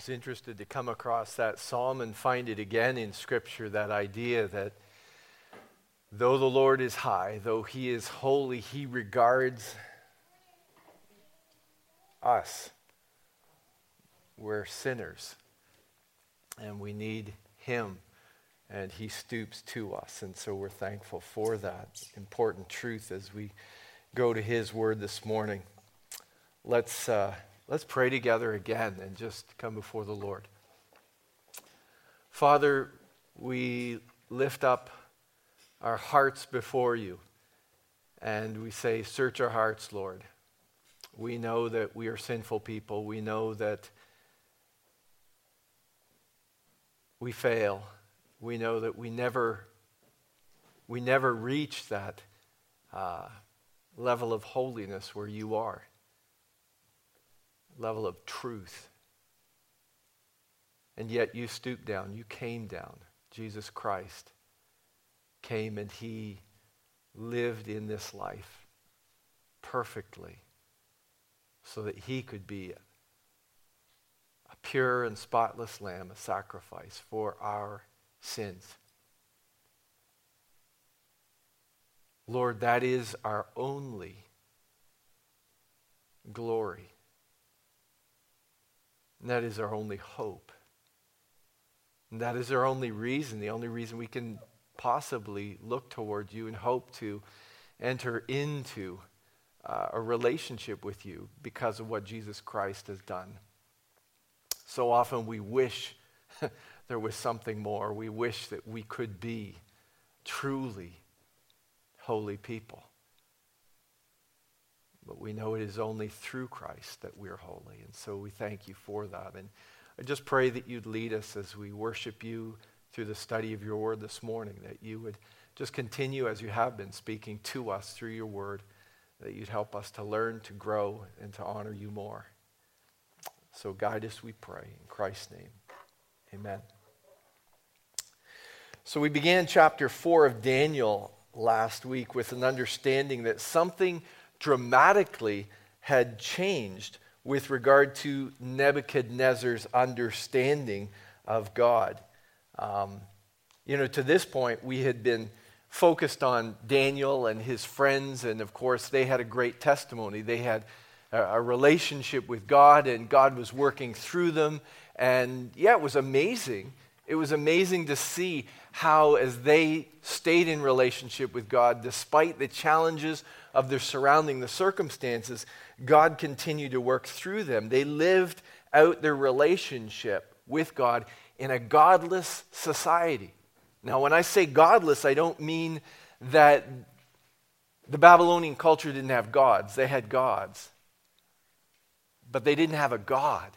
was interested to come across that psalm and find it again in Scripture that idea that though the Lord is high, though he is holy, he regards us. We're sinners and we need him and he stoops to us. And so we're thankful for that important truth as we go to his word this morning. Let's. Uh, Let's pray together again and just come before the Lord. Father, we lift up our hearts before you and we say, Search our hearts, Lord. We know that we are sinful people. We know that we fail. We know that we never, we never reach that uh, level of holiness where you are level of truth. And yet you stooped down, you came down. Jesus Christ came and he lived in this life perfectly so that he could be a pure and spotless lamb, a sacrifice for our sins. Lord, that is our only glory. And that is our only hope. And that is our only reason, the only reason we can possibly look toward you and hope to enter into uh, a relationship with you because of what Jesus Christ has done. So often we wish there was something more. We wish that we could be truly holy people. But we know it is only through Christ that we're holy. And so we thank you for that. And I just pray that you'd lead us as we worship you through the study of your word this morning, that you would just continue as you have been speaking to us through your word, that you'd help us to learn, to grow, and to honor you more. So guide us, we pray. In Christ's name, amen. So we began chapter 4 of Daniel last week with an understanding that something dramatically had changed with regard to Nebuchadnezzar's understanding of God. Um, you know, to this point, we had been focused on Daniel and his friends, and of course, they had a great testimony. They had a, a relationship with God, and God was working through them. And yeah, it was amazing. It was amazing to see how, as they stayed in relationship with God, despite the challenges of their surrounding, the circumstances, God continued to work through them. They lived out their relationship with God in a godless society. Now, when I say godless, I don't mean that the Babylonian culture didn't have gods, they had gods. But they didn't have a God.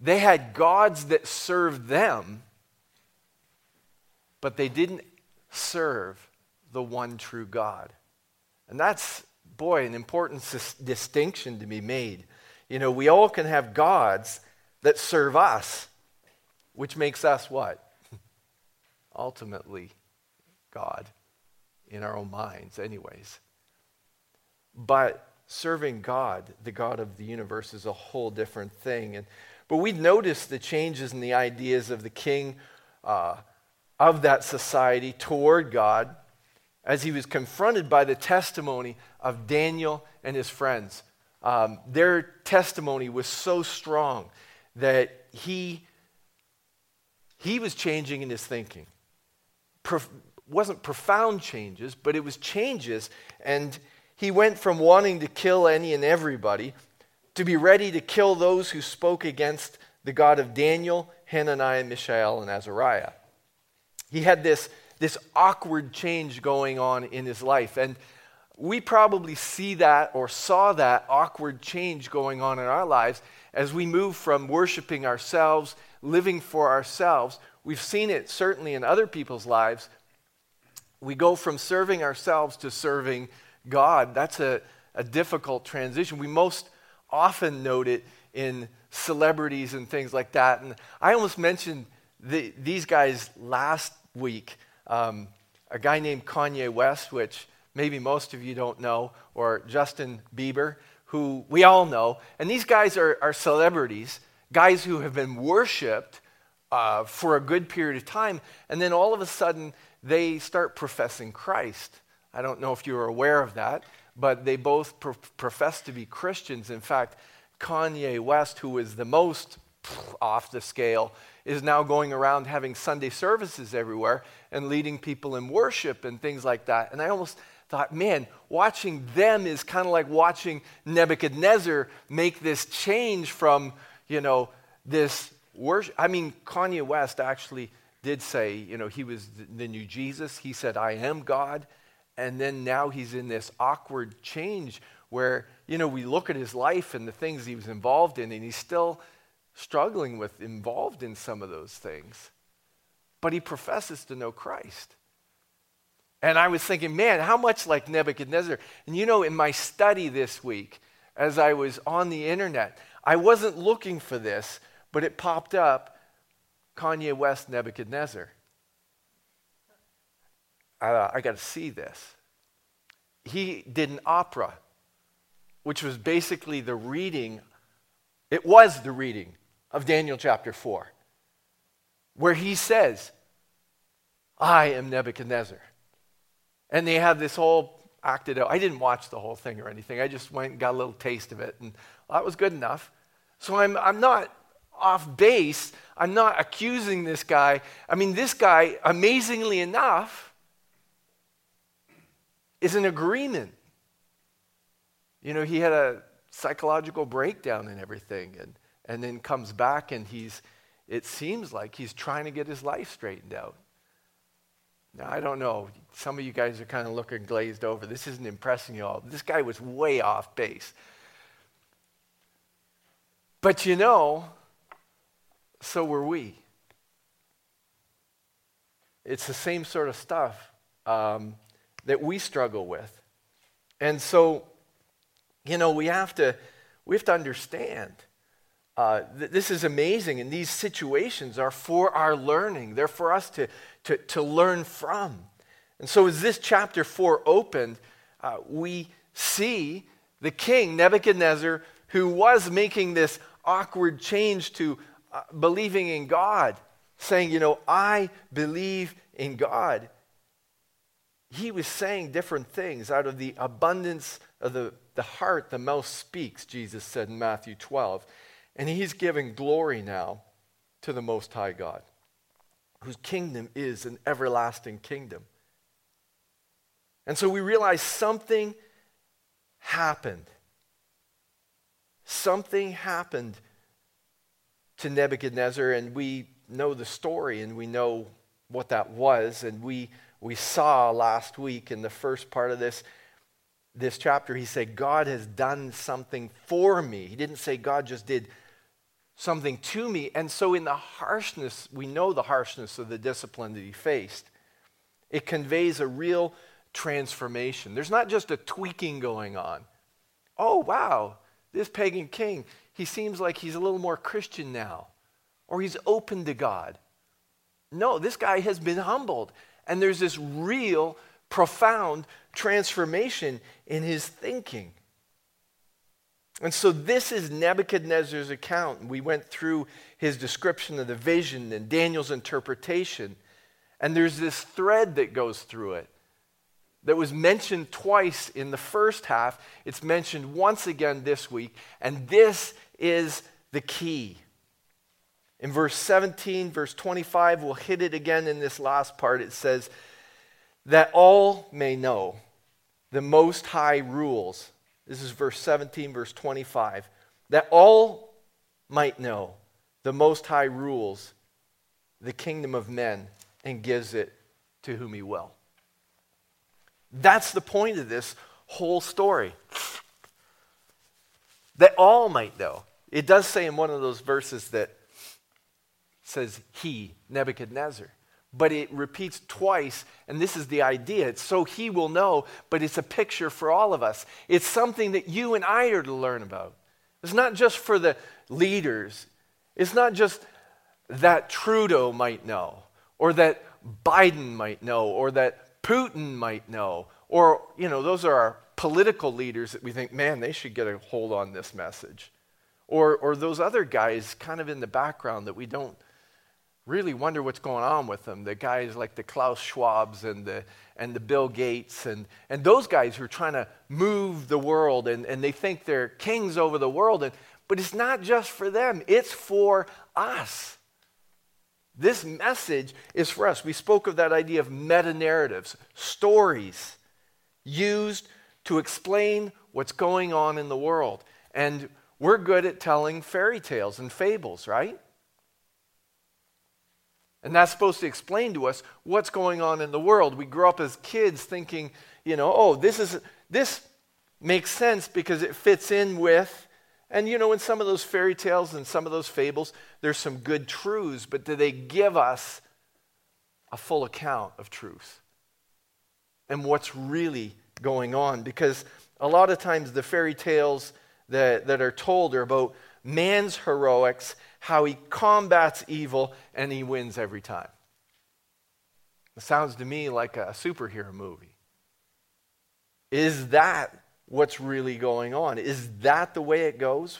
They had gods that served them, but they didn't serve the one true God. And that's, boy, an important s- distinction to be made. You know, we all can have gods that serve us, which makes us what? Ultimately, God in our own minds, anyways. But serving God, the God of the universe, is a whole different thing. And, but we notice the changes in the ideas of the king uh, of that society toward God as he was confronted by the testimony of Daniel and his friends. Um, their testimony was so strong that he, he was changing in his thinking. Prof- wasn't profound changes, but it was changes. And he went from wanting to kill any and everybody to be ready to kill those who spoke against the God of Daniel, Hananiah, Mishael, and Azariah. He had this this awkward change going on in his life. And we probably see that or saw that awkward change going on in our lives as we move from worshiping ourselves, living for ourselves. We've seen it certainly in other people's lives. We go from serving ourselves to serving God. That's a, a difficult transition. We most often note it in celebrities and things like that. And I almost mentioned the, these guys last week um, a guy named Kanye West, which maybe most of you don't know, or Justin Bieber, who we all know. And these guys are, are celebrities. guys who have been worshiped uh, for a good period of time, and then all of a sudden they start professing Christ. I don't know if you're aware of that, but they both pro- profess to be Christians. In fact, Kanye West, who is the most off the scale, is now going around having Sunday services everywhere and leading people in worship and things like that. And I almost thought, man, watching them is kind of like watching Nebuchadnezzar make this change from, you know, this worship. I mean, Kanye West actually did say, you know, he was the new Jesus. He said, I am God. And then now he's in this awkward change where, you know, we look at his life and the things he was involved in, and he's still struggling with, involved in some of those things. But he professes to know Christ. And I was thinking, man, how much like Nebuchadnezzar? And you know, in my study this week, as I was on the internet, I wasn't looking for this, but it popped up Kanye West Nebuchadnezzar. Uh, I got to see this. He did an opera, which was basically the reading, it was the reading of Daniel chapter 4, where he says, I am Nebuchadnezzar. And they have this whole acted out. I didn't watch the whole thing or anything. I just went and got a little taste of it, and well, that was good enough. So I'm, I'm not off base. I'm not accusing this guy. I mean, this guy, amazingly enough, is in agreement. You know, he had a psychological breakdown and everything, and, and then comes back and he's, it seems like he's trying to get his life straightened out. Now, I don't know. Some of you guys are kind of looking glazed over. This isn't impressing you all. This guy was way off base. But you know, so were we. It's the same sort of stuff um, that we struggle with. And so, you know, we have to, we have to understand uh, this is amazing, and these situations are for our learning. They're for us to, to, to learn from. And so, as this chapter 4 opened, uh, we see the king, Nebuchadnezzar, who was making this awkward change to uh, believing in God, saying, You know, I believe in God. He was saying different things out of the abundance of the, the heart, the mouth speaks, Jesus said in Matthew 12. And he's giving glory now to the Most High God, whose kingdom is an everlasting kingdom. And so we realize something happened. Something happened to Nebuchadnezzar, and we know the story and we know what that was. And we, we saw last week in the first part of this this chapter, he said, God has done something for me. He didn't say God just did something to me. And so, in the harshness, we know the harshness of the discipline that he faced. It conveys a real transformation. There's not just a tweaking going on. Oh, wow, this pagan king, he seems like he's a little more Christian now, or he's open to God. No, this guy has been humbled. And there's this real, profound transformation in his thinking. And so this is Nebuchadnezzar's account. We went through his description of the vision and Daniel's interpretation. And there's this thread that goes through it that was mentioned twice in the first half. It's mentioned once again this week. And this is the key. In verse 17, verse 25, we'll hit it again in this last part. It says, That all may know the Most High rules this is verse 17, verse 25. That all might know the Most High rules the kingdom of men and gives it to whom he will. That's the point of this whole story. That all might know. It does say in one of those verses that says he, Nebuchadnezzar but it repeats twice, and this is the idea. It's so he will know, but it's a picture for all of us. It's something that you and I are to learn about. It's not just for the leaders, it's not just that Trudeau might know, or that Biden might know, or that Putin might know, or, you know, those are our political leaders that we think, man, they should get a hold on this message. Or, or those other guys kind of in the background that we don't really wonder what's going on with them. The guys like the Klaus Schwabs and the, and the Bill Gates and, and those guys who are trying to move the world and, and they think they're kings over the world. And, but it's not just for them, it's for us. This message is for us. We spoke of that idea of meta narratives, stories used to explain what's going on in the world. And we're good at telling fairy tales and fables, right? And that's supposed to explain to us what's going on in the world. We grow up as kids thinking, you know, oh, this is this makes sense because it fits in with and you know, in some of those fairy tales and some of those fables, there's some good truths, but do they give us a full account of truth and what's really going on? Because a lot of times the fairy tales that, that are told are about man's heroics, how he combats evil, and he wins every time. It sounds to me like a superhero movie. Is that what's really going on. Is that the way it goes?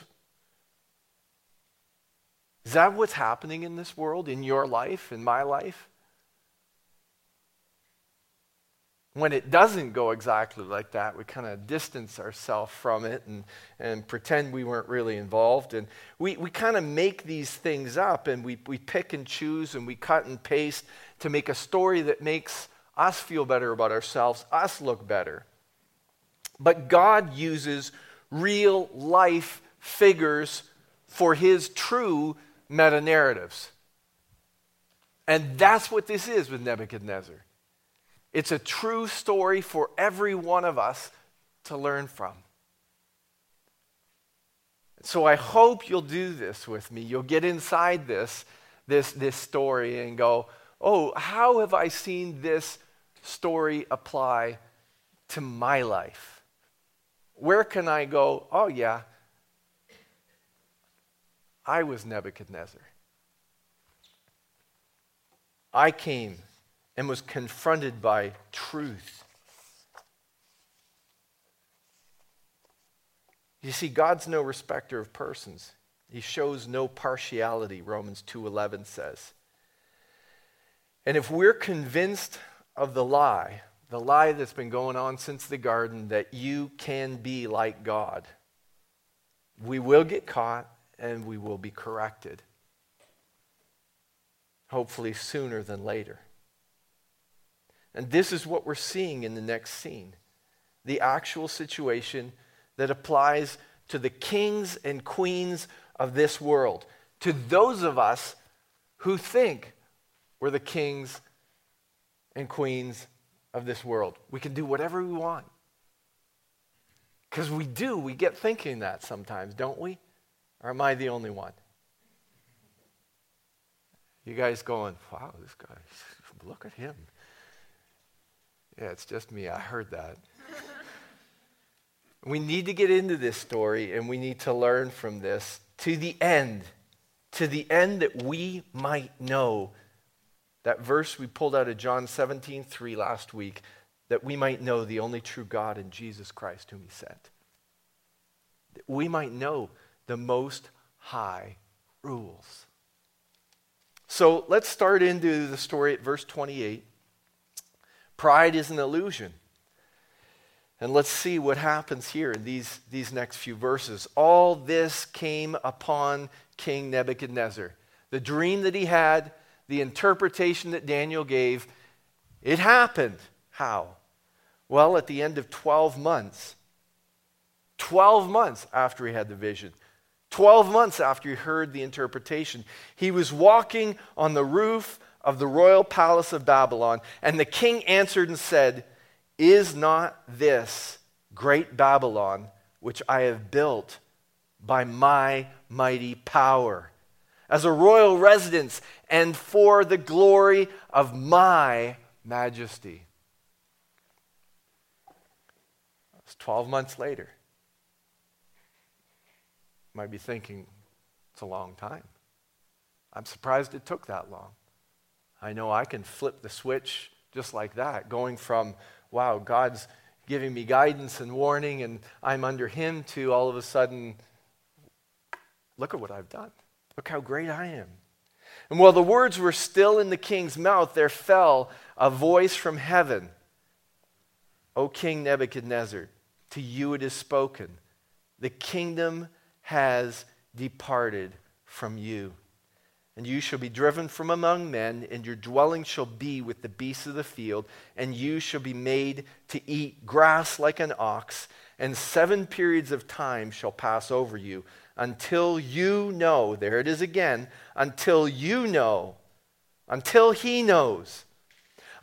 Is that what's happening in this world, in your life, in my life? When it doesn't go exactly like that, we kind of distance ourselves from it and, and pretend we weren't really involved. And we, we kind of make these things up and we, we pick and choose and we cut and paste to make a story that makes us feel better about ourselves, us look better. But God uses real life figures for his true meta narratives. And that's what this is with Nebuchadnezzar. It's a true story for every one of us to learn from. So I hope you'll do this with me. You'll get inside this, this, this story and go, oh, how have I seen this story apply to my life? Where can I go? Oh, yeah, I was Nebuchadnezzar. I came and was confronted by truth. You see, God's no respecter of persons. He shows no partiality, Romans 2:11 says. And if we're convinced of the lie, the lie that's been going on since the garden that you can be like God. We will get caught and we will be corrected. Hopefully, sooner than later. And this is what we're seeing in the next scene the actual situation that applies to the kings and queens of this world, to those of us who think we're the kings and queens of this world. We can do whatever we want. Because we do, we get thinking that sometimes, don't we? Or am I the only one? You guys going, wow, this guy, look at him. Yeah, it's just me. I heard that. we need to get into this story and we need to learn from this to the end, to the end that we might know that verse we pulled out of John 17, 3 last week, that we might know the only true God in Jesus Christ whom he sent. That we might know the most high rules. So let's start into the story at verse 28. Pride is an illusion. And let's see what happens here in these, these next few verses. All this came upon King Nebuchadnezzar. The dream that he had, the interpretation that Daniel gave, it happened. How? Well, at the end of 12 months, 12 months after he had the vision, 12 months after he heard the interpretation, he was walking on the roof of the royal palace of Babylon, and the king answered and said, Is not this great Babylon which I have built by my mighty power? as a royal residence and for the glory of my majesty. It's 12 months later. You might be thinking, it's a long time. I'm surprised it took that long. I know I can flip the switch just like that, going from, wow, God's giving me guidance and warning and I'm under Him to all of a sudden, Look at what I've done. Look how great I am. And while the words were still in the king's mouth, there fell a voice from heaven O King Nebuchadnezzar, to you it is spoken, the kingdom has departed from you. And you shall be driven from among men, and your dwelling shall be with the beasts of the field, and you shall be made to eat grass like an ox, and seven periods of time shall pass over you until you know, there it is again, until you know, until he knows,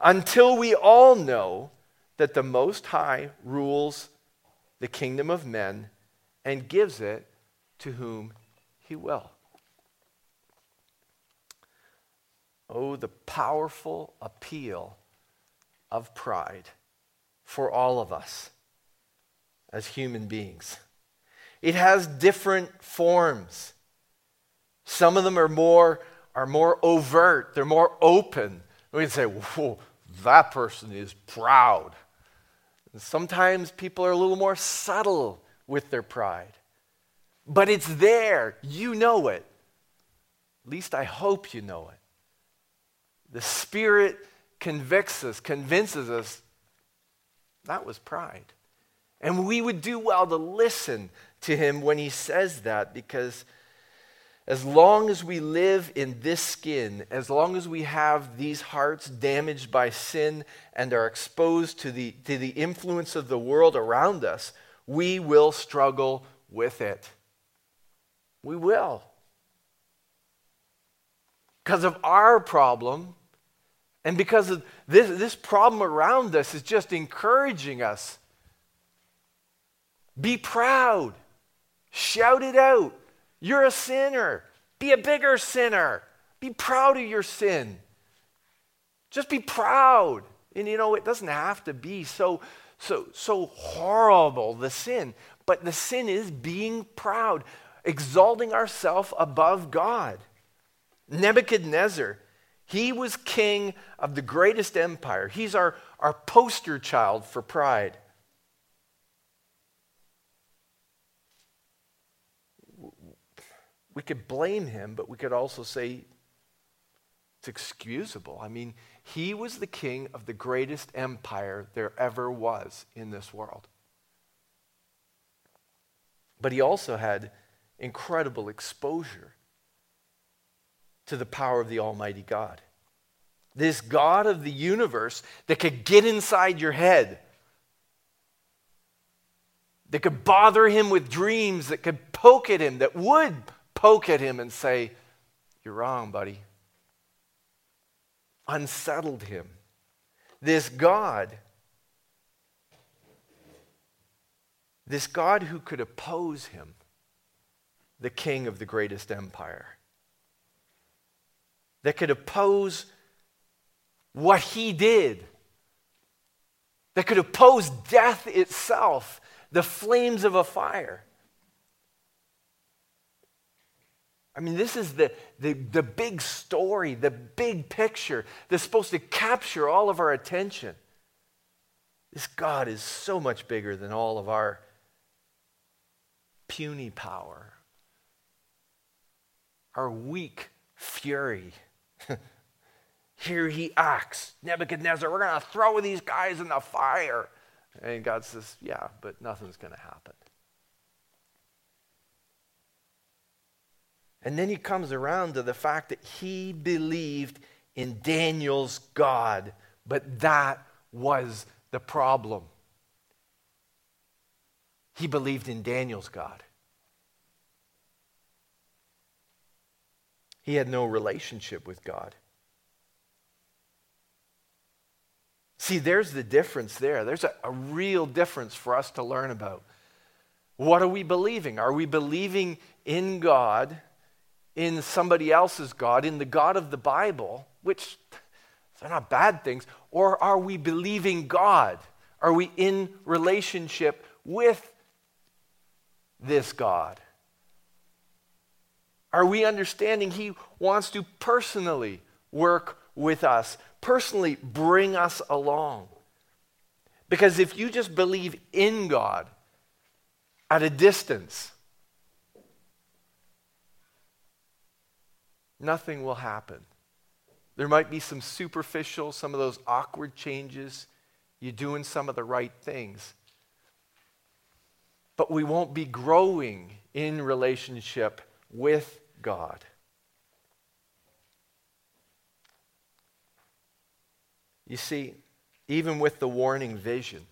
until we all know that the Most High rules the kingdom of men and gives it to whom he will. Oh, the powerful appeal of pride for all of us as human beings. It has different forms. Some of them are more, are more overt, they're more open. We can say, whoa, that person is proud. And sometimes people are a little more subtle with their pride. But it's there. You know it. At least I hope you know it. The Spirit convicts us, convinces us that was pride. And we would do well to listen to him when he says that because as long as we live in this skin, as long as we have these hearts damaged by sin and are exposed to the, to the influence of the world around us, we will struggle with it. We will. Because of our problem, and because of this, this problem around us is just encouraging us. Be proud. Shout it out. You're a sinner. Be a bigger sinner. Be proud of your sin. Just be proud. And you know, it doesn't have to be so, so, so horrible, the sin. But the sin is being proud, exalting ourselves above God. Nebuchadnezzar, he was king of the greatest empire. He's our, our poster child for pride. we could blame him, but we could also say it's excusable. I mean, he was the king of the greatest empire there ever was in this world. But he also had incredible exposure to the power of the Almighty God. This God of the universe that could get inside your head, that could bother him with dreams, that could poke at him, that would poke at him and say, You're wrong, buddy. Unsettled him. This God, this God who could oppose him, the king of the greatest empire, that could oppose what he did, that could oppose death itself, the flames of a fire. I mean, this is the, the, the big story, the big picture that's supposed to capture all of our attention. This God is so much bigger than all of our puny power, our weak fury. Here he acts. Nebuchadnezzar, we're going to throw these guys in the fire. And God says, Yeah, but nothing's going to happen. And then he comes around to the fact that he believed in Daniel's God, but that was the problem. He believed in Daniel's God. He had no relationship with God. See, there's the difference there. There's a, a, real difference for us to learn about. What are we believing? Are we believing in God in somebody else's God, in the God of the Bible, which they're not bad things, or are we believing God? Are we in relationship with this God? Are we understanding He wants to personally work with us, personally bring us along? Because if you just believe in God at a distance, nothing will happen. There might be some superficial, some of those awkward changes. You're doing some of the right things. But we won't be growing in relationship with God. You see, even with the warning vision,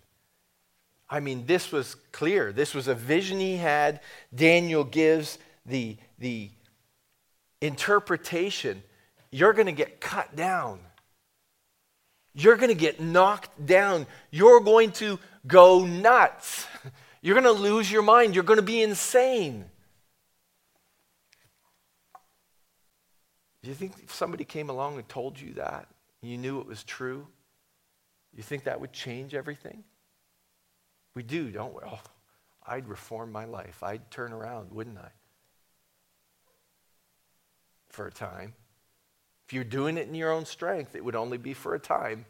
I mean, this was clear. This was a vision he had. Daniel gives the, the interpretation. You're going to get cut down. You're going to get knocked down. You're going to go nuts. You're going to lose your mind. You're going to be insane. Do you think if somebody came along and told you that, you knew it was true, you think that would change everything? We do, don't we? Oh, I'd reform my life. I'd turn around, wouldn't I? For a time. If you're doing it in your own strength, it would only be for a time.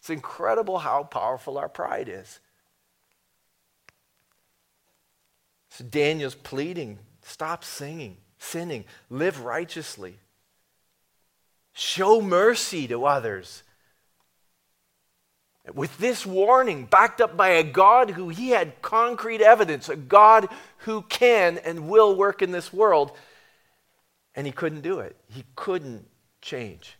It's incredible how powerful our pride is. So Daniel's pleading stop singing, sinning, live righteously, show mercy to others. With this warning, backed up by a God who he had concrete evidence, a God who can and will work in this world, and he couldn't do it. He couldn't change.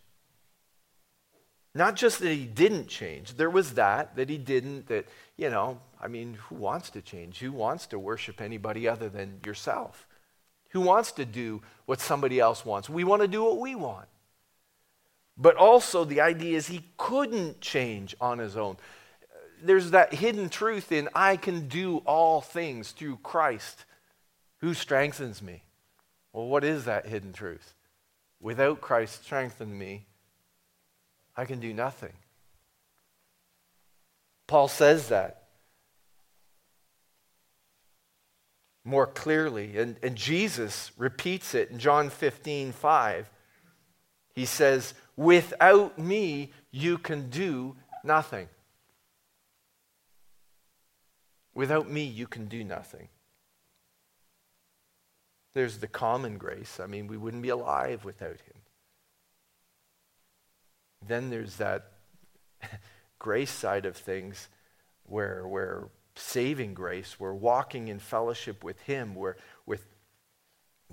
Not just that he didn't change, there was that, that he didn't, that, you know, I mean, who wants to change? Who wants to worship anybody other than yourself? Who wants to do what somebody else wants? We want to do what we want. But also, the idea is he couldn't change on his own. There's that hidden truth in I can do all things through Christ who strengthens me. Well, what is that hidden truth? Without Christ strengthening me, I can do nothing. Paul says that more clearly, and, and Jesus repeats it in John 15 5. He says, Without me, you can do nothing. Without me, you can do nothing. There's the common grace. I mean, we wouldn't be alive without him. Then there's that grace side of things where, where saving grace, we're walking in fellowship with him, we're,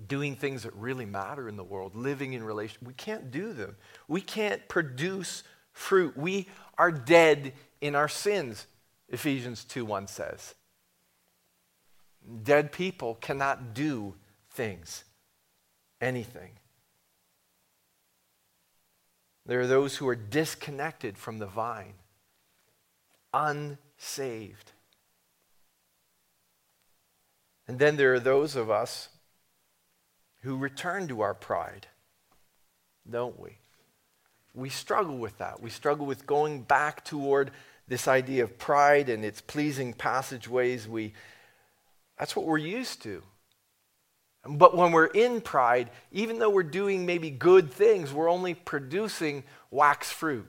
doing things that really matter in the world, living in relation. We can't do them. We can't produce fruit. We are dead in our sins, Ephesians 2 1 says. Dead people cannot do things, anything. There are those who are disconnected from the vine, unsaved. And then there are those of us who return to our pride, don't we? We struggle with that. We struggle with going back toward this idea of pride and its pleasing passageways. We, that's what we're used to. But when we're in pride, even though we're doing maybe good things, we're only producing wax fruit.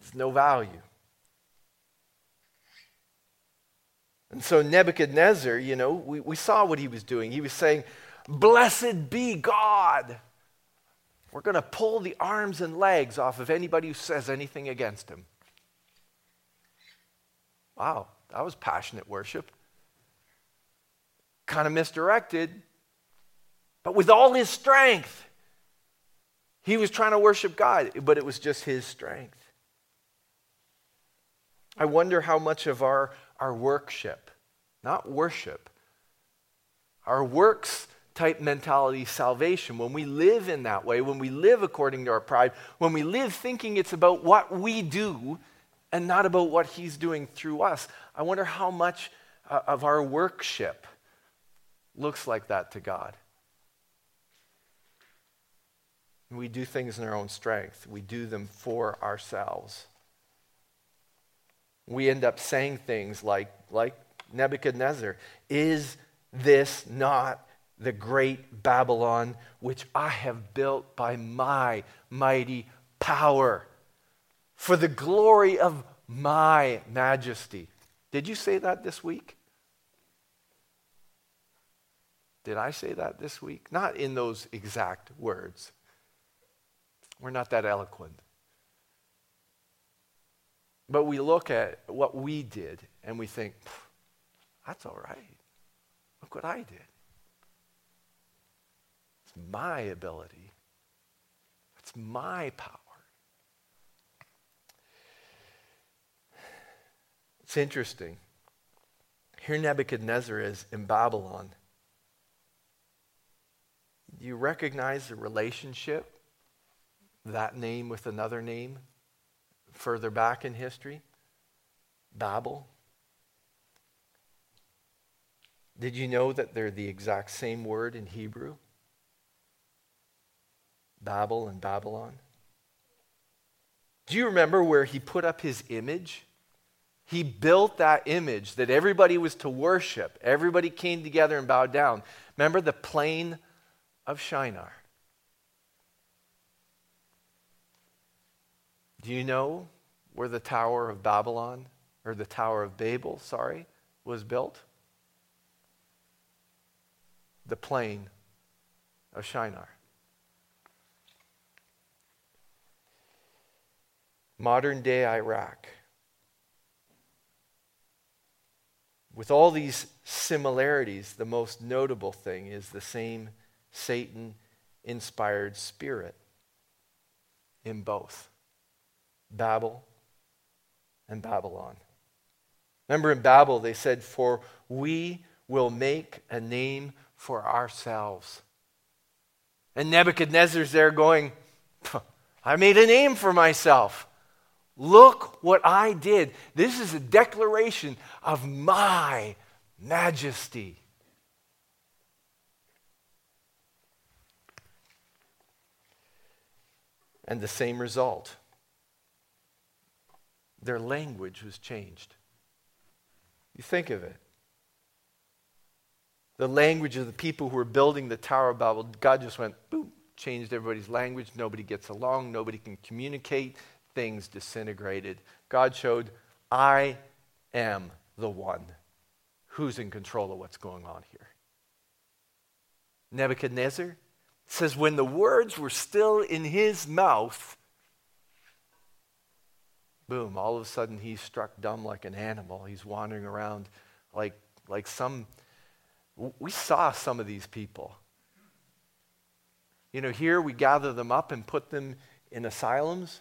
It's no value. And so Nebuchadnezzar, you know, we, we saw what he was doing. He was saying, Blessed be God. We're going to pull the arms and legs off of anybody who says anything against him. Wow, that was passionate worship. Kind of misdirected, but with all his strength. He was trying to worship God, but it was just his strength. I wonder how much of our our workship, not worship. Our works type mentality salvation, when we live in that way, when we live according to our pride, when we live thinking it's about what we do and not about what He's doing through us, I wonder how much uh, of our worship looks like that to God. We do things in our own strength, we do them for ourselves we end up saying things like, like Nebuchadnezzar Is this not the great Babylon which I have built by my mighty power for the glory of my majesty? Did you say that this week? Did I say that this week? Not in those exact words. We're not that eloquent. But we look at what we did and we think, that's all right. Look what I did. It's my ability, it's my power. It's interesting. Here Nebuchadnezzar is in Babylon. You recognize the relationship, that name with another name, further back in history? Babel. Did you know that they're the exact same word in Hebrew? Babel and Babylon. Do you remember where he put up his image? He built that image that everybody was to worship. Everybody came together and bowed down. Remember the plain of Shinar? Do you know where the Tower of Babylon, or the Tower of Babel, sorry, was built? The plain of Shinar. Modern day Iraq. With all these similarities, the most notable thing is the same Satan inspired spirit in both Babel and Babylon. Remember in Babel, they said, For we will make a name for ourselves. And Nebuchadnezzar's there going, I made a name for myself. Look what I did. This is a declaration of my majesty. And the same result their language was changed. You think of it. The language of the people who were building the Tower of Babel, God just went, boom, changed everybody's language. Nobody gets along. Nobody can communicate things disintegrated. God showed, I am the one who's in control of what's going on here. Nebuchadnezzar says, when the words were still in his mouth, boom, all of a sudden he's struck dumb like an animal. He's wandering around like, like some. We saw some of these people. You know, here we gather them up and put them in asylums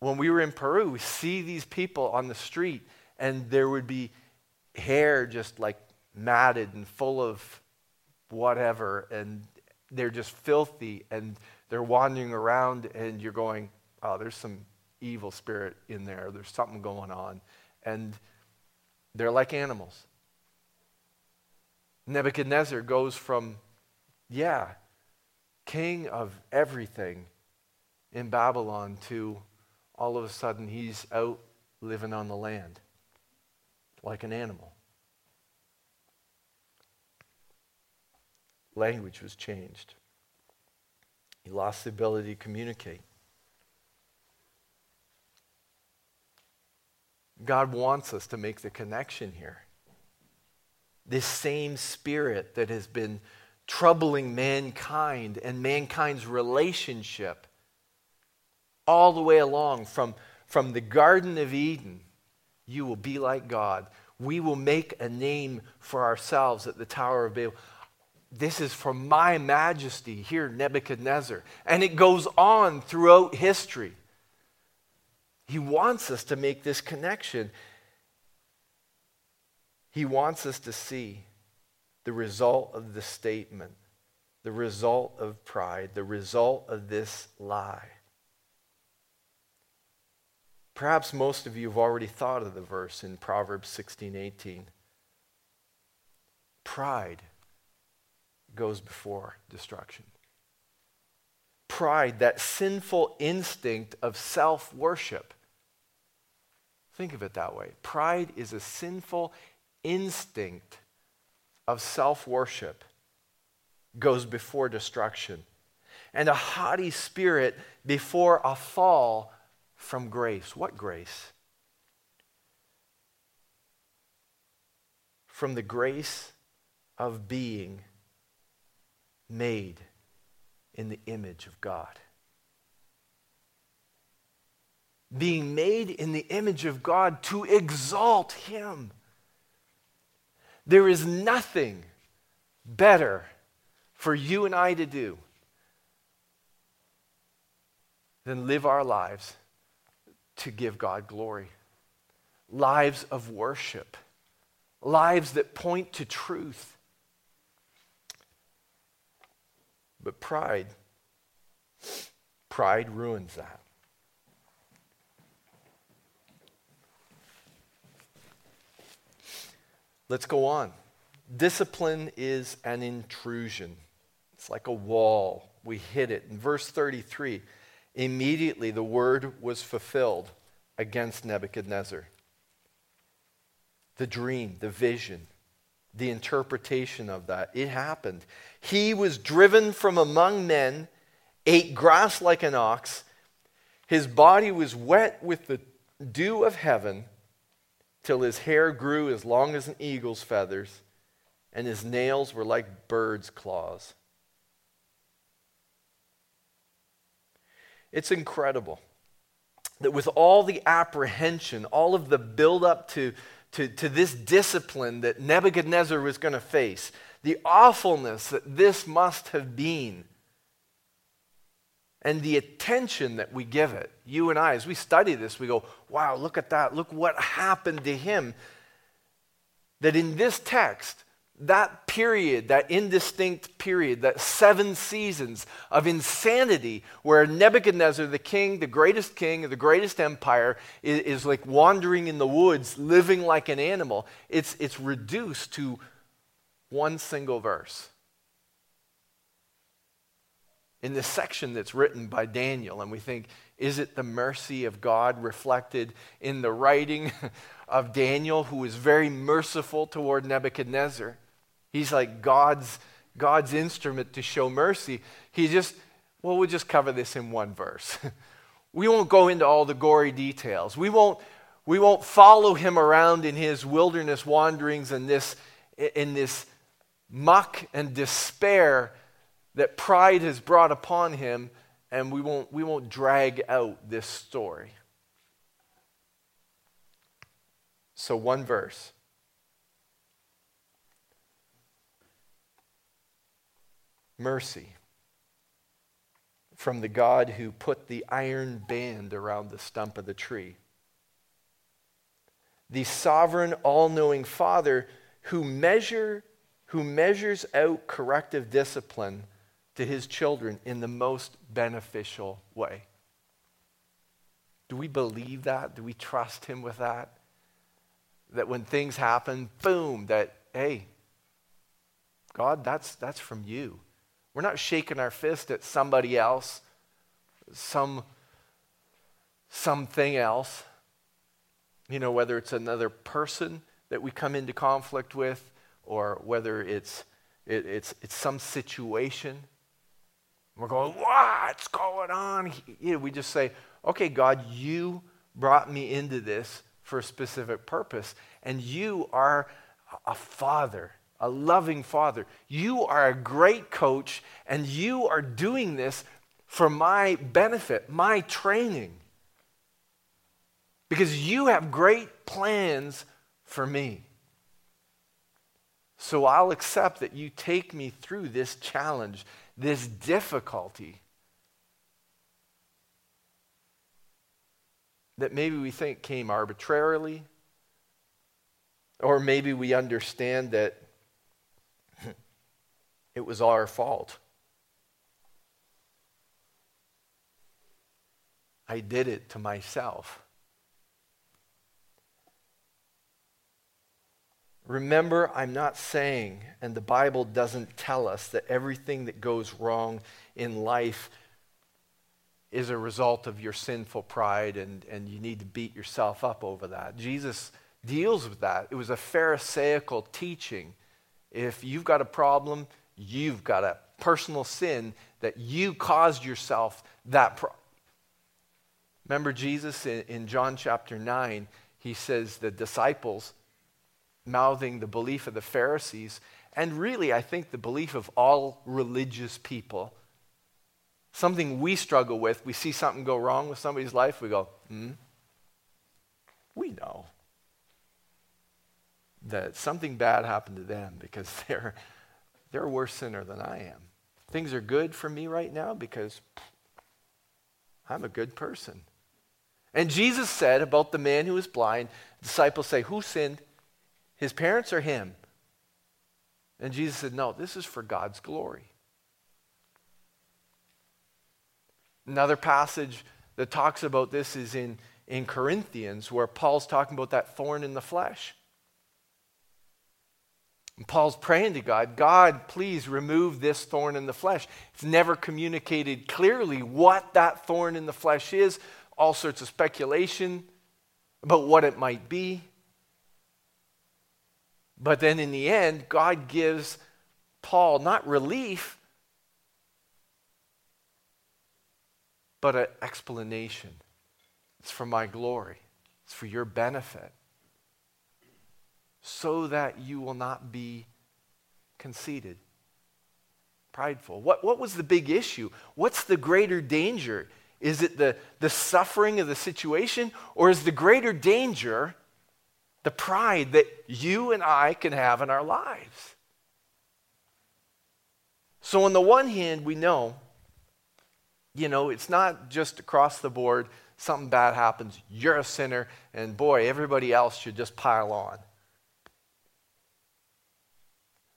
when we were in Peru, we see these people on the street, and there would be hair just like matted and full of whatever, and they're just filthy, and they're wandering around, and you're going, oh, there's some evil spirit in there. There's something going on. And they're like animals. Nebuchadnezzar goes from, yeah, king of everything in Babylon to all of a sudden he's out living on the land like an animal. Language was changed. He lost the ability to communicate. God wants us to make the connection here. This same spirit that has been troubling mankind and mankind's relationship all the way along from, from the Garden of Eden. You will be like God. We will make a name for ourselves at the Tower of Babel. This is for my majesty here, Nebuchadnezzar. And it goes on throughout history. He wants us to make this connection. He wants us to see the result of the statement, the result of pride, the result of this lie. Perhaps most of you have already thought of the verse in Proverbs 16 18. Pride goes before destruction. Pride, that sinful instinct of self worship. Think of it that way. Pride is a sinful instinct of self worship, goes before destruction. And a haughty spirit before a fall from grace. What grace? From the grace of being made in the image of God. Being made in the image of God to exalt Him. There is nothing better for you and I to do than live our lives to give God glory. Lives of worship, lives that point to truth. But pride, pride ruins that. Let's go on. Discipline is an intrusion. It's like a wall. We hit it. In verse 33, immediately the word was fulfilled against Nebuchadnezzar. The dream, the vision, the interpretation of that, it happened. He was driven from among men, ate grass like an ox. His body was wet with the dew of heaven till his hair grew as long as an eagle's feathers and his nails were like birds' claws. It's incredible that with all the apprehension, all of the buildup to, to, to this discipline that Nebuchadnezzar was going to face, the awfulness that this must have been, and the attention that we give it, you and I, as we study this, we go, wow, look at that. Look what happened to him. That in this text, that period, that indistinct period, that seven seasons of insanity where Nebuchadnezzar, the king, the greatest king of the greatest empire, is, is, like wandering in the woods, living like an animal, it's, it's reduced to one single verse. In this section that's written by Daniel, and we think, is it the mercy of God reflected in the writing of Daniel, who is very merciful toward Nebuchadnezzar? He's like God's, God's instrument to show mercy. He just, well, we'll just cover this in one verse. we won't go into all the gory details. We won't, we won't follow him around in his wilderness wanderings and this, in this muck and despair that pride has brought upon him, and we won't, we won't drag out this story. So, one verse. mercy from the God who put the iron band around the stump of the tree. The sovereign, all knowing Father who, measure, who measures out corrective discipline to his children in the most beneficial way. Do we believe that? Do we trust him with that? That when things happen, boom, that, hey, God, that's, that's from you. We're not shaking our fist at somebody else, some something else. You know, whether it's another person that we come into conflict with, or whether it's it, it's it's some situation. We're going, what's going on? You know, we just say, okay, God, you brought me into this for a specific purpose, and you are a father a loving father. You are a great coach, and you are doing this for my benefit, my training. Because you have great plans for me. So I'll accept that you take me through this challenge, this difficulty. That maybe we think came arbitrarily, or maybe we understand that it was our fault. I did it to myself. Remember, I'm not saying, and the Bible doesn't tell us, that everything that goes wrong in life is a result of your sinful pride and, and you need to beat yourself up over that. Jesus deals with that. It was a Pharisaical teaching. If you've got a problem, You've got a personal sin that you caused yourself that problem. Remember Jesus in, in John chapter 9, he says the disciples mouthing the belief of the Pharisees, and really, I think the belief of all religious people. Something we struggle with, we see something go wrong with somebody's life, we go, hmm, we know that something bad happened to them because they're, they're a worse sinner than I am. Things are good for me right now because I'm a good person. And Jesus said about the man who was blind, disciples say, Who sinned? His parents or him? And Jesus said, No, this is for God's glory. Another passage that talks about this is in, in Corinthians, where Paul's talking about that thorn in the flesh. And Paul's praying to God, God, please remove this thorn in the flesh. It's never communicated clearly what that thorn in the flesh is, all sorts of speculation about what it might be. But then in the end, God gives Paul not relief, but an explanation. It's for my glory, it's for your benefit so that you will not be conceited, prideful. What, what was the big issue? What's the greater danger? Is it the, the suffering of the situation, or is the greater danger the pride that you and I can have in our lives? So, on the one hand, we know, you know, it's not just across the board, something bad happens, you're a sinner, and boy, everybody else should just pile on.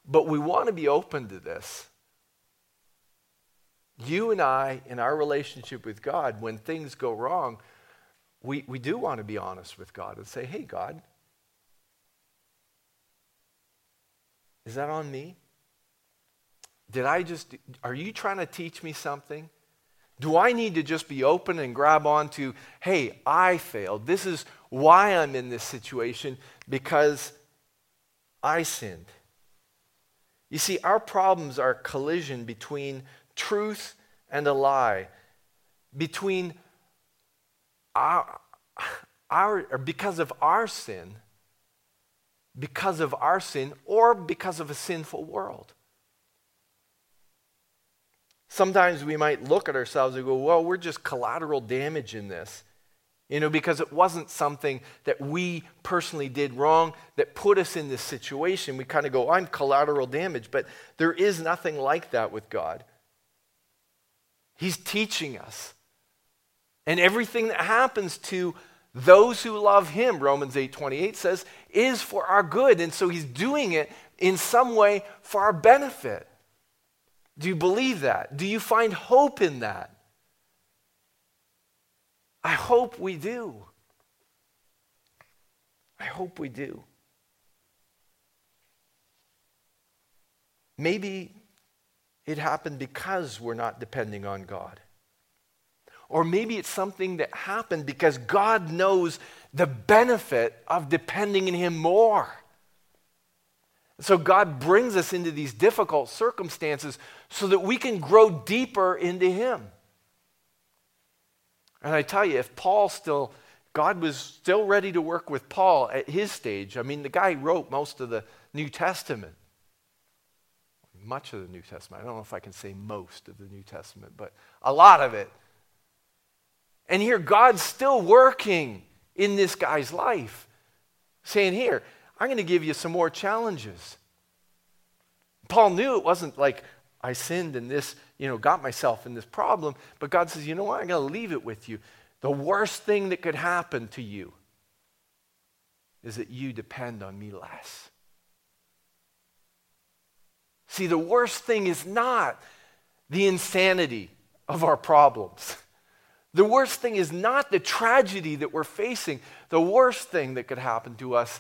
But we want to be open to this. You and I, in our relationship with God, when things go wrong, we, we do want to be honest with God and say, hey, God, is that on me? Did I just, are you trying to teach me something? Do I need to just be open and grab onto, hey, I failed. This is why I'm in this situation because I sinned. You see, our problems are collision between truth and a lie, between our, our or because of our sin, because of our sin, or because of a sinful world. Sometimes we might look at ourselves and go, well, we're just collateral damage in this. You know, because it wasn't something that we personally did wrong that put us in this situation. We kind of go, I'm collateral damage. But there is nothing like that with God. He's teaching us. And everything that happens to those who love him, Romans 8:28 says, is for our good. And so he's doing it in some way for our benefit. Do you believe that? Do you find hope in that? I hope we do. I hope we do. Maybe it happened because we're not depending on God. Or maybe it's something that happened because God knows the benefit of depending in Him more. So God brings us into these difficult circumstances so that we can grow deeper into Him. And I tell you, if Paul still, God was still ready to work with Paul at his stage. I mean, the guy wrote most of the New Testament, much of the New Testament. I don't know if I can say most of the New Testament, but a lot of it. And here, God's still working in this guy's life, saying, Here, I'm going to give you some more challenges. Paul knew it wasn't like, I sinned and this, you know, got myself in this problem. But God says, you know what? I'm going to leave it with you. The worst thing that could happen to you is that you depend on me less. See, the worst thing is not the insanity of our problems. The worst thing is not the tragedy that we're facing. The worst thing that could happen to us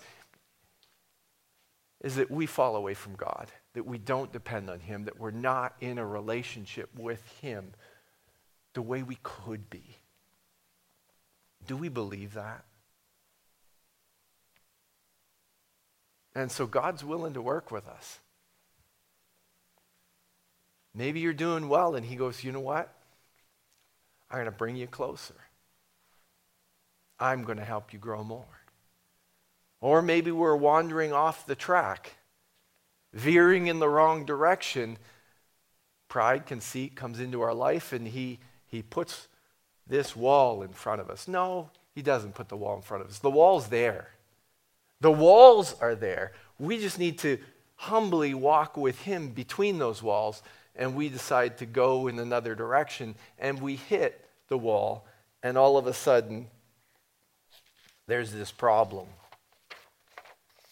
is that we fall away from God that we don't depend on Him, that we're not in a relationship with Him the way we could be. Do we believe that? And so God's willing to work with us. Maybe you're doing well, and He goes, You know what? I'm going to bring you closer. I'm going to help you grow more. Or maybe we're wandering off the track veering in the wrong direction, pride, conceit comes into our life and he, he puts this wall in front of us. No, he doesn't put the wall in front of us. The wall's there. The walls are there. We just need to humbly walk with him between those walls and we decide to go in another direction and we hit the wall and all of a sudden there's this problem.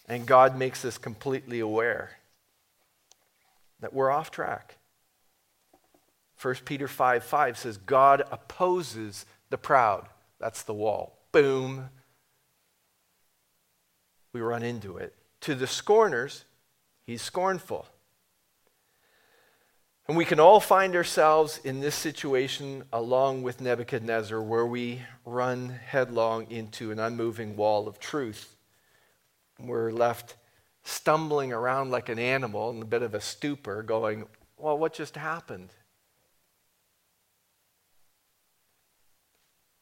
And God makes us completely aware that we're off track. 1 Peter 5 5 says, God opposes the proud. That's the wall. Boom. We run into it. To the scorners, he's scornful. And we can all find ourselves in this situation along with Nebuchadnezzar, where we run headlong into an unmoving wall of truth. We're left stumbling around like an animal in a bit of a stupor, going, Well, what just happened?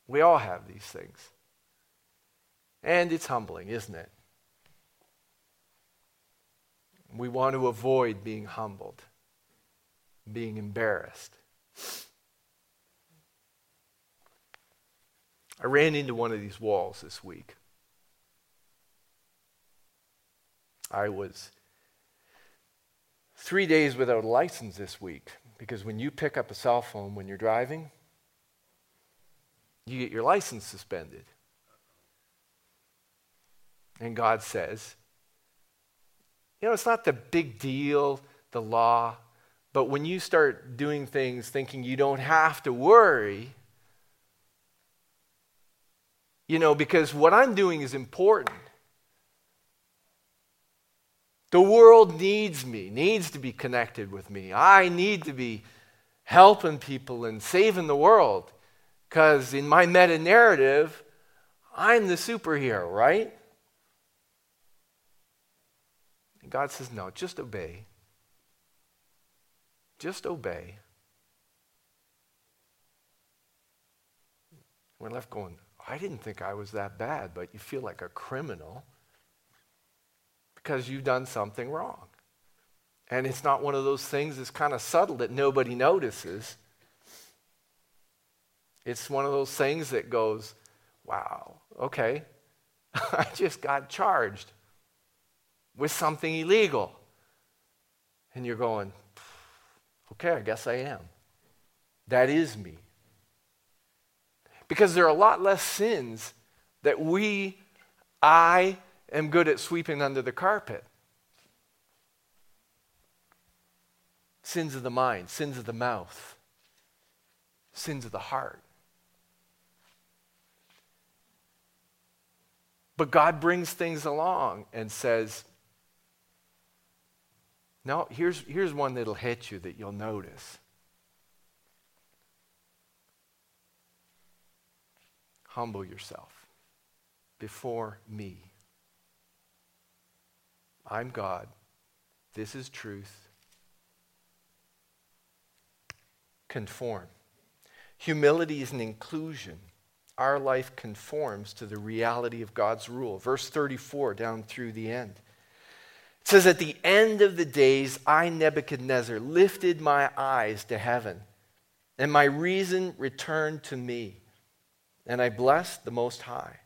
We all have these things. And it's humbling, isn't it? We want to avoid being humbled, being embarrassed. I ran into one of these walls this week. I was three days without a license this week because when you pick up a cell phone when you're driving, you get your license suspended. And God says, you know, it's not the big deal, the law, but when you start doing things thinking you don't have to worry, you know, because what I'm doing is important. The world needs me, needs to be connected with me. I need to be helping people and saving the world. Because in my meta narrative, I'm the superhero, right? And God says, no, just obey. Just obey. We're left going, I didn't think I was that bad, but you feel like a criminal because you've done something wrong. And it's not one of those things that's kind of subtle that nobody notices. It's one of those things that goes, wow, okay, I just got charged with something illegal. And you're going, okay, I guess I am. That is me. Because there are a lot less sins that we, I, am good at sweeping under the carpet. Sins of the mind, sins of the mouth, sins of the heart. But God brings things along and says, no, here's, here's one that'll hit you that you'll notice. Humble yourself before me. I'm God. This is truth. Conform. Humility is an inclusion. Our life conforms to the reality of God's rule. Verse 34 down through the end. It says, At the end of the days, I, Nebuchadnezzar, lifted my eyes to heaven, and my reason returned to me. And I blessed the Most High,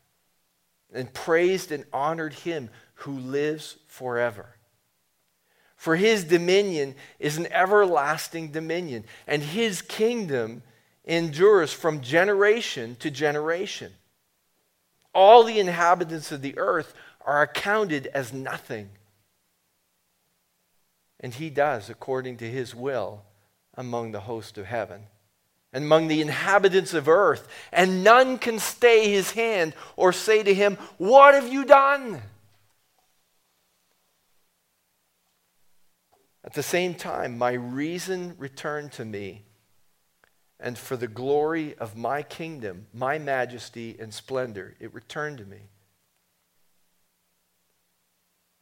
and praised and honored him who lives forever. For his dominion is an everlasting dominion, and his kingdom endures from generation to generation. All the inhabitants of the earth are accounted as nothing. And he does according to his will among the host of heaven and among the inhabitants of earth, and none can stay his hand or say to him, What have you done? At the same time, my reason returned to me, and for the glory of my kingdom, my majesty and splendor, it returned to me.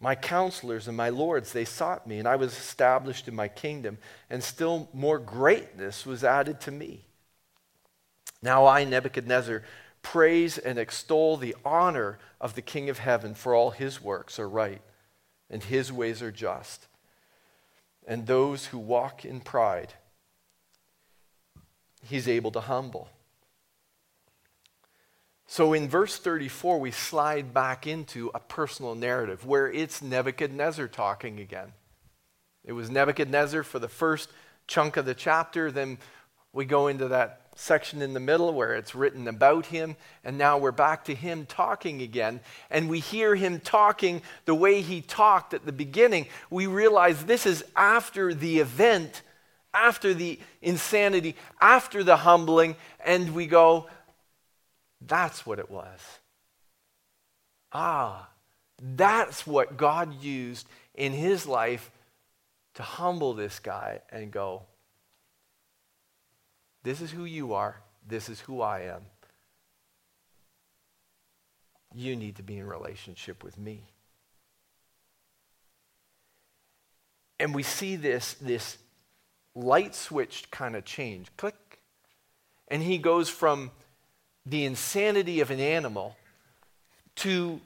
My counselors and my lords, they sought me, and I was established in my kingdom, and still more greatness was added to me. Now I, Nebuchadnezzar, praise and extol the honor of the King of heaven, for all his works are right, and his ways are just. and those who walk in pride, he's able to humble. So in verse 34, we slide back into a personal narrative where it's Nebuchadnezzar talking again. It was Nebuchadnezzar for the first chunk of the chapter, then we go into that section in the middle where it's written about him, and now we're back to him talking again. And we hear him talking the way he talked at the beginning. We realize this is after the event, after the insanity, after the humbling, and we go, that's what it was. Ah, that's what God used in his life to humble this guy and go, This is who you are. This is who I am. You need to be in relationship with me. And we see this, this light switch kind of change. Click. And he goes from the insanity of an animal to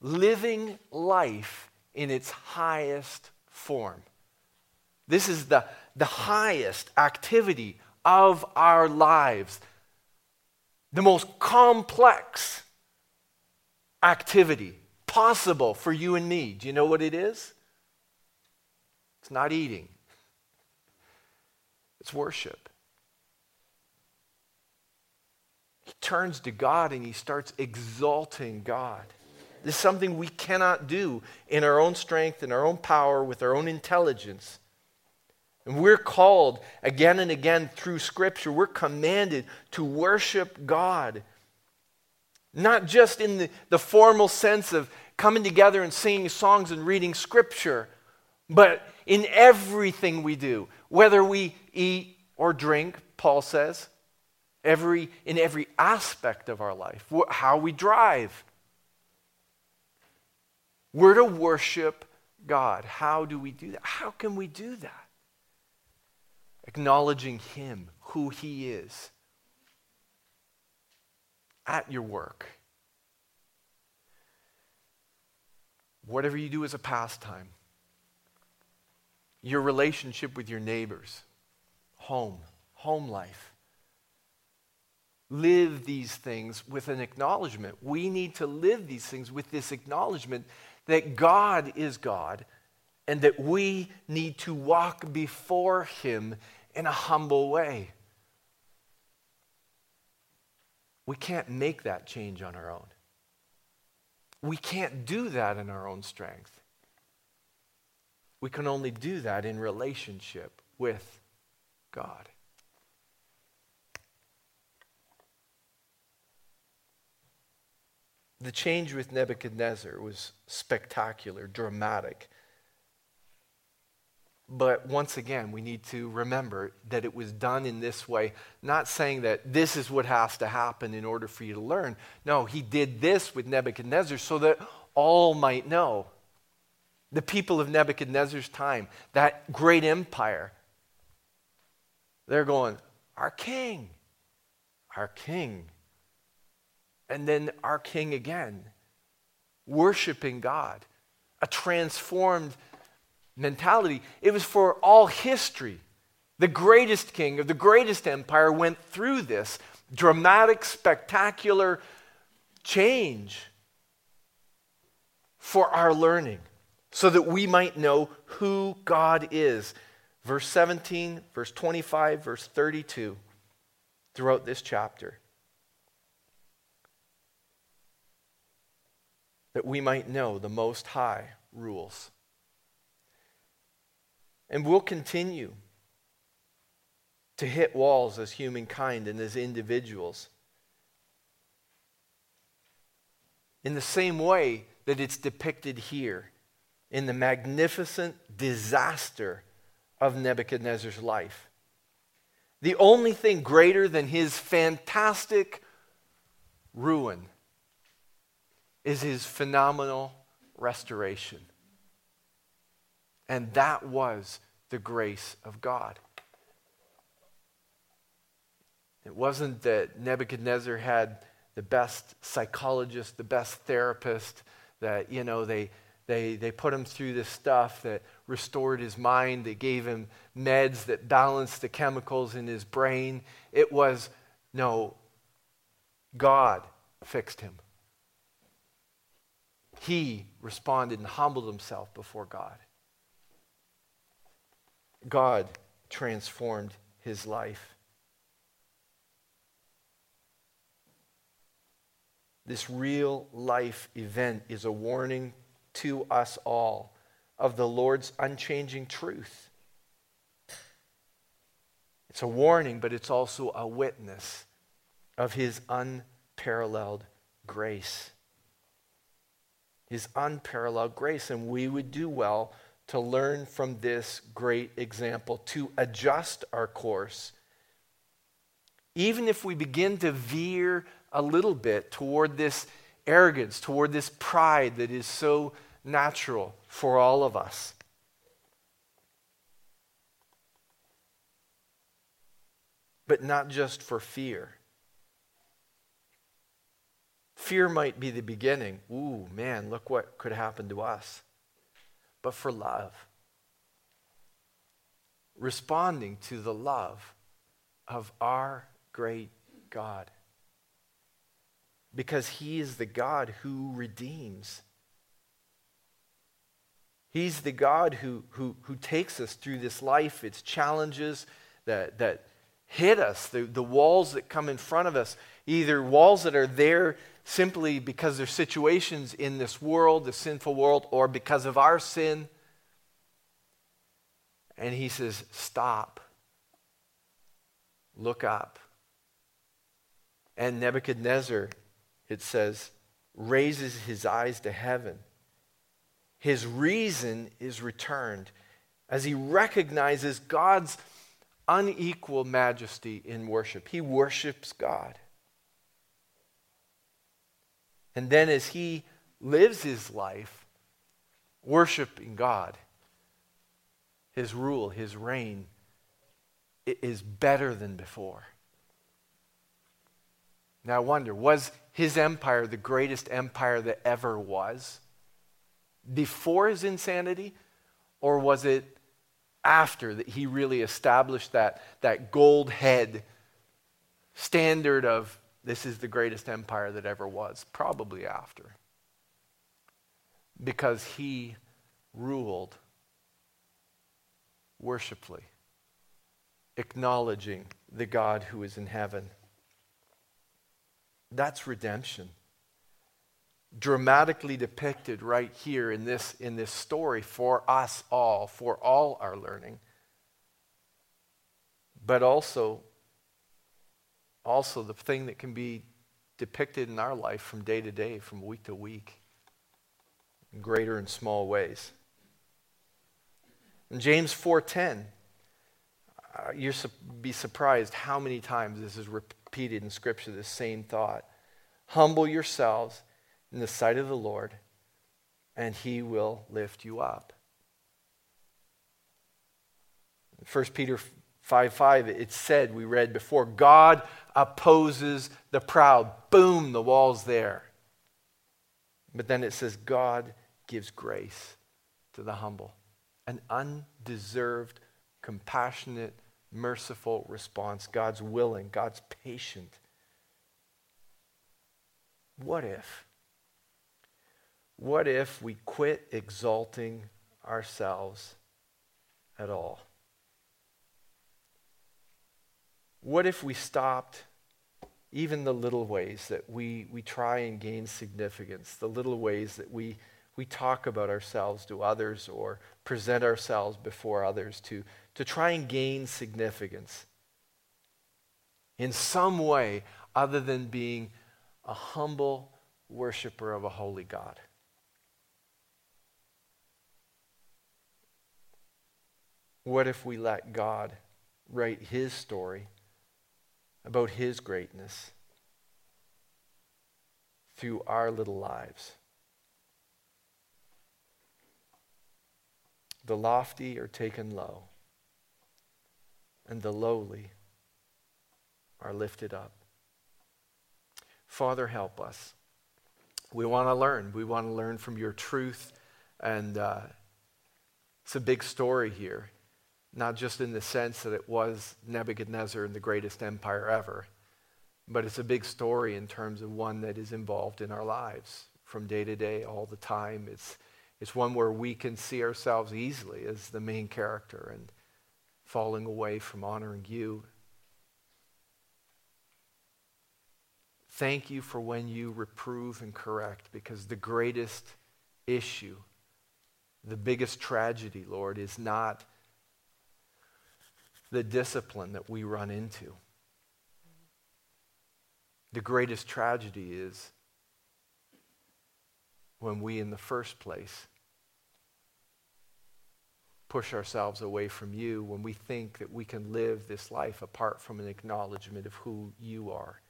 living life in its highest form. This is the, the highest activity of our lives, the most complex activity possible for you and me. Do you know what it is? It's not eating, it's worship. He turns to God and he starts exalting God. This is something we cannot do in our own strength, in our own power, with our own intelligence. And we're called again and again through Scripture, we're commanded to worship God. Not just in the, the formal sense of coming together and singing songs and reading Scripture, but in everything we do, whether we eat or drink, Paul says, every, in every aspect of our life, how we drive. We're to worship God. How do we do that? How can we do that? Acknowledging Him, who He is, at your work. Whatever you do as a pastime, your relationship with your neighbors, home, home life live these things with an acknowledgement. We need to live these things with this acknowledgement that God is God and that we need to walk before Him in a humble way. We can't make that change on our own. We can't do that in our own strength. We can only do that in relationship with God. The change with Nebuchadnezzar was spectacular, dramatic. But once again, we need to remember that it was done in this way, not saying that this is what has to happen in order for you to learn. No, he did this with Nebuchadnezzar so that all might know. The people of Nebuchadnezzar's time, that great empire, they're going, Our king, our king and then our king again, worshiping God, a transformed mentality. It was for all history. The greatest king of the greatest empire went through this dramatic, spectacular change for our learning so that we might know who God is. Verse 17, verse 25, verse 32 throughout this chapter. That we might know the Most High rules. And we'll continue to hit walls as humankind and as individuals. In the same way that it's depicted here in the magnificent disaster of Nebuchadnezzar's life. The only thing greater than his fantastic ruin is his phenomenal restoration. And that was the grace of God. It wasn't that Nebuchadnezzar had the best psychologist, the best therapist, that, you know, they, they, they put him through this stuff that restored his mind. They gave him meds that balanced the chemicals in his brain. It was, no, God fixed him. He responded and humbled himself before God. God transformed his life. This real life event is a warning to us all of the Lord's unchanging truth. It's a warning, but it's also a witness of his unparalleled grace. His unparalleled grace. And we would do well to learn from this great example, to adjust our course. Even if we begin to veer a little bit toward this arrogance, toward this pride that is so natural for all of us. But not just for fear. Fear might be the beginning. Ooh, man, look what could happen to us. But for love. Responding to the love of our great God because he is the God who redeems. He's the God who, who, who takes us through this life, its challenges that, that hit us, the, the walls that come in front of us, either walls that are there simply because there's situations in this world, the sinful world, or because of our sin. And he says, Stop. Look up. And Nebuchadnezzar it says, raises his eyes to heaven. His reason is returned as he recognizes God's unequal majesty in worship. He worships God. And then as he lives his life worshiping God, his rule, his reign is better than before. Now I wonder, was his empire the greatest empire that ever was? Before his insanity? Or was it after that he really established that, that gold head standard of this is the greatest empire that ever was? Probably after. Because he ruled worshipfully, acknowledging the God who is in heaven. That's redemption. Dramatically depicted right here in this, in this story for us all, for all our learning. But also, also the thing that can be depicted in our life from day to day, from week to week, in greater and small ways. In James 4:10, uh, you'll su- be surprised how many times this is repeated in Scripture the same thought. Humble yourselves in the sight of the Lord, and he will lift you up. 1 Peter 5 5, it said, we read before, God opposes the proud. Boom, the wall's there. But then it says, God gives grace to the humble. An undeserved, compassionate merciful response. God's willing, God's patient. What if? What if we quit exalting ourselves at all? What if we stopped even the little ways that we, we try and gain significance, the little ways that we, we talk about ourselves to others or present ourselves before others to, to try and gain significance in some way other than being a humble worshiper of a holy God. What if we let God write his story about his greatness through our little lives? The lofty are taken low and the lowly are lifted up. Father, help us. We want to learn. We want to learn from your truth. And uh, It's a big story here, not just in the sense that it was Nebuchadnezzar and the greatest empire ever, but it's a big story in terms of one that is involved in our lives from day to day, all the time. It's, it's one where we can see ourselves easily as the main character and falling away from honoring you. Thank you for when you reprove and correct, because the greatest issue, the biggest tragedy, Lord, is not the discipline that we run into. The greatest tragedy is when we, in the first place, push ourselves away from you, when we think that we can live this life apart from an acknowledgement of who you are.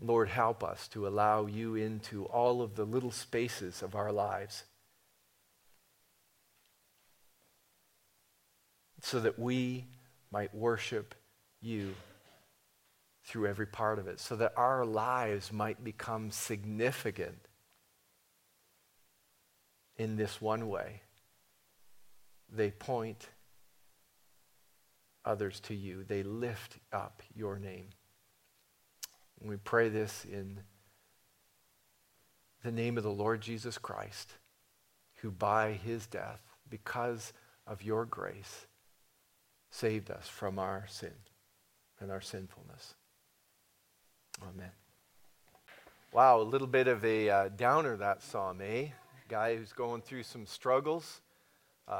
Lord, help us to allow you into all of the little spaces of our lives so that we might worship you through every part of it, so that our lives might become significant in this one way. They point others to you, they lift up your name. And we pray this in the name of the Lord Jesus Christ, who by his death, because of your grace, saved us from our sin and our sinfulness. Amen. Wow, a little bit of a uh, downer that psalm, eh? Guy who's going through some struggles.